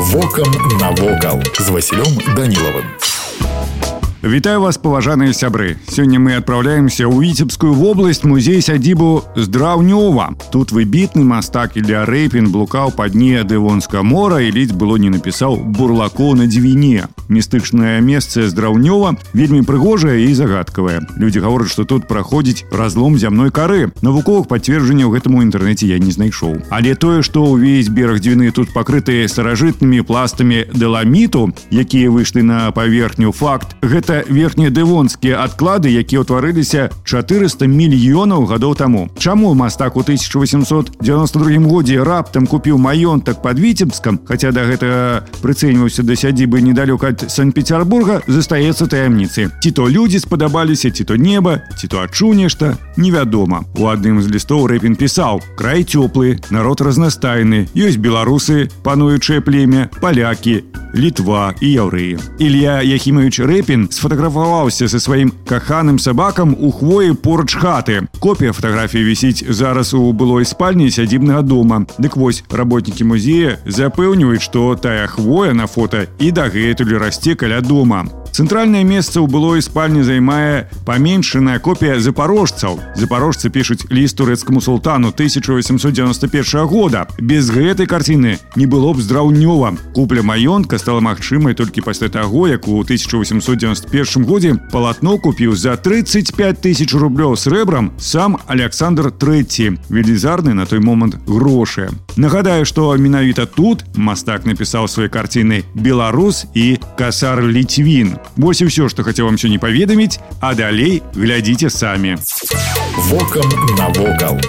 Вокам навокал з Васілём Данілавым. Вітаю вас паважаныя сябры сёння мы адпраўляемся ў віцебскую вобласць музей сядзібу здраўнёва тут выбітны мастак Ілля рэйпін блукаў па дне дэвонска мора і ледзь было не напісаў бурлако на дзвіне містычнае месца здраўнёва вельмі прыгожае і загадкавае людзі гавораць што тут праходзіць разлом зямной кары навуковых пацверджанняў гэтаму інтэрнэце я не знайшоў але тое што ўвесь бераг дзвіны тут пакрытыя старажытнымі пластамі деламіту якія выйшлі на паверхню факт гэта гэта верхнія дэвонскія адклады якія ўтварыліся 400 мільёнаў гадоў таму Чаму мастак у 1892 годзе раптам купіў маёнтак под віцебскам хаця да гэтага прыцэньваўся да сядзібы недалёка ад санкт-петербурга застаецца таямніцы ці то людзі спадабаліся ці то неба ці то адчу нешта невядома у адным з лістоў рэпін пісаў край цёплы народ разнастайны ёсць беларусы пануючае племя палякі літва і яўрэі Ілья Яхімович рэпін сфотаграфаваўся са сваім каханым сабакам у хвоі поруч хаты копія фатаграфіі вісіць зараз у былой спальні сядзібнага дома дык вось работнікі музея запэўніваюць што тая хвоя на фото і дагэтуль расце каля дома Цэнтральнае месца ў былой спальні займае паменшаная копія запорожцаў. Запорожцы пішуць ліст турэцкаму султану 1891 года. Без гэтай карціны не было б здраўнёва. Купля маёнтка стала магчымай толькі пасля таго, як у 1891 годзе палатно купіў за 35 тысяч рублёў срэбрам сам Александр III, велізарны на той момант грошы. Нагадаю, што менавіта тут мастак напісаў свае карціны Беларус і касар Ліцвін. Вось і ўсё, што хацеў вам сёння паведаміць, а далей глядзіце самі. Вокам навокал.